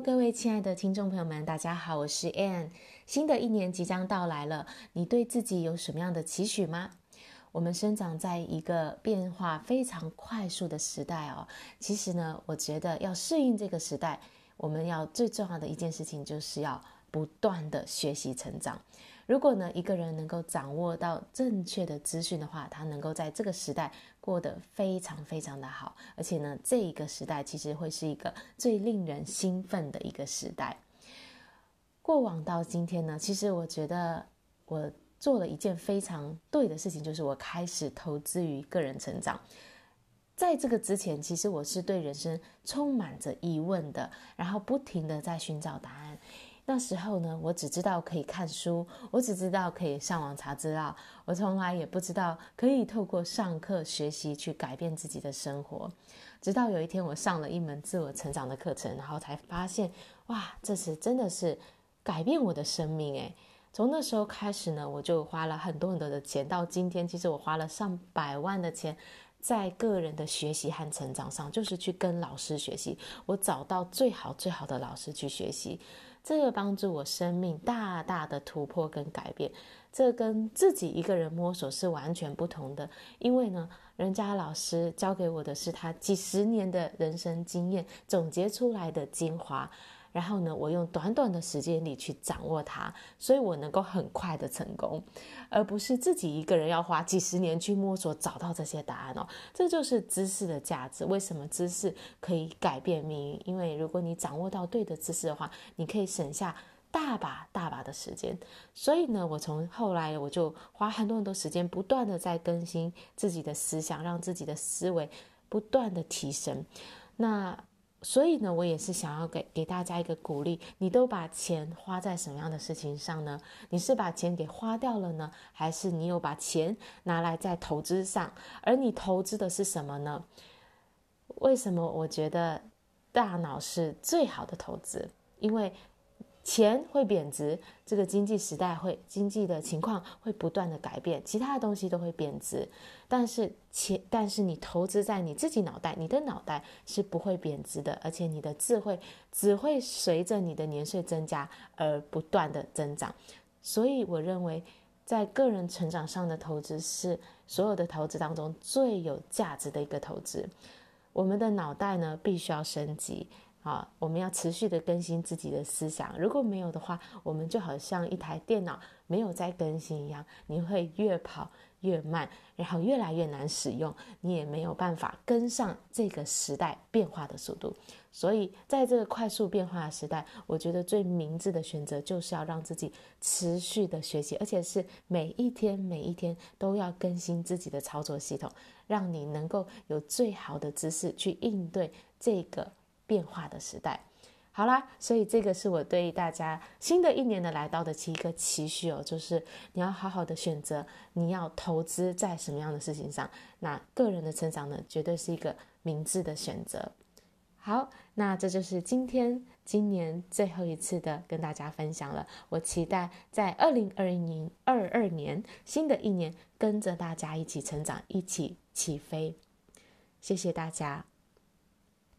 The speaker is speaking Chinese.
各位亲爱的听众朋友们，大家好，我是 Anne。新的一年即将到来了，你对自己有什么样的期许吗？我们生长在一个变化非常快速的时代哦。其实呢，我觉得要适应这个时代，我们要最重要的一件事情就是要不断的学习成长。如果呢，一个人能够掌握到正确的资讯的话，他能够在这个时代过得非常非常的好，而且呢，这一个时代其实会是一个最令人兴奋的一个时代。过往到今天呢，其实我觉得我做了一件非常对的事情，就是我开始投资于个人成长。在这个之前，其实我是对人生充满着疑问的，然后不停地在寻找答案。那时候呢，我只知道可以看书，我只知道可以上网查资料，我从来也不知道可以透过上课学习去改变自己的生活。直到有一天，我上了一门自我成长的课程，然后才发现，哇，这是真的是改变我的生命诶。从那时候开始呢，我就花了很多很多的钱，到今天，其实我花了上百万的钱。在个人的学习和成长上，就是去跟老师学习。我找到最好最好的老师去学习，这个帮助我生命大大的突破跟改变。这跟自己一个人摸索是完全不同的，因为呢，人家老师教给我的是他几十年的人生经验总结出来的精华。然后呢，我用短短的时间里去掌握它，所以我能够很快的成功，而不是自己一个人要花几十年去摸索找到这些答案哦。这就是知识的价值。为什么知识可以改变命运？因为如果你掌握到对的知识的话，你可以省下大把大把的时间。所以呢，我从后来我就花很多很多时间，不断的在更新自己的思想，让自己的思维不断的提升。那。所以呢，我也是想要给给大家一个鼓励，你都把钱花在什么样的事情上呢？你是把钱给花掉了呢，还是你有把钱拿来在投资上？而你投资的是什么呢？为什么我觉得大脑是最好的投资？因为。钱会贬值，这个经济时代会经济的情况会不断的改变，其他的东西都会贬值，但是钱，但是你投资在你自己脑袋，你的脑袋是不会贬值的，而且你的智慧只会随着你的年岁增加而不断的增长。所以我认为，在个人成长上的投资是所有的投资当中最有价值的一个投资。我们的脑袋呢，必须要升级。啊，我们要持续的更新自己的思想，如果没有的话，我们就好像一台电脑没有在更新一样，你会越跑越慢，然后越来越难使用，你也没有办法跟上这个时代变化的速度。所以，在这个快速变化的时代，我觉得最明智的选择就是要让自己持续的学习，而且是每一天每一天都要更新自己的操作系统，让你能够有最好的知识去应对这个。变化的时代，好啦，所以这个是我对大家新的一年的来到的七个期许哦，就是你要好好的选择你要投资在什么样的事情上，那个人的成长呢，绝对是一个明智的选择。好，那这就是今天今年最后一次的跟大家分享了。我期待在二零二一年二二年新的一年，跟着大家一起成长，一起起飞。谢谢大家。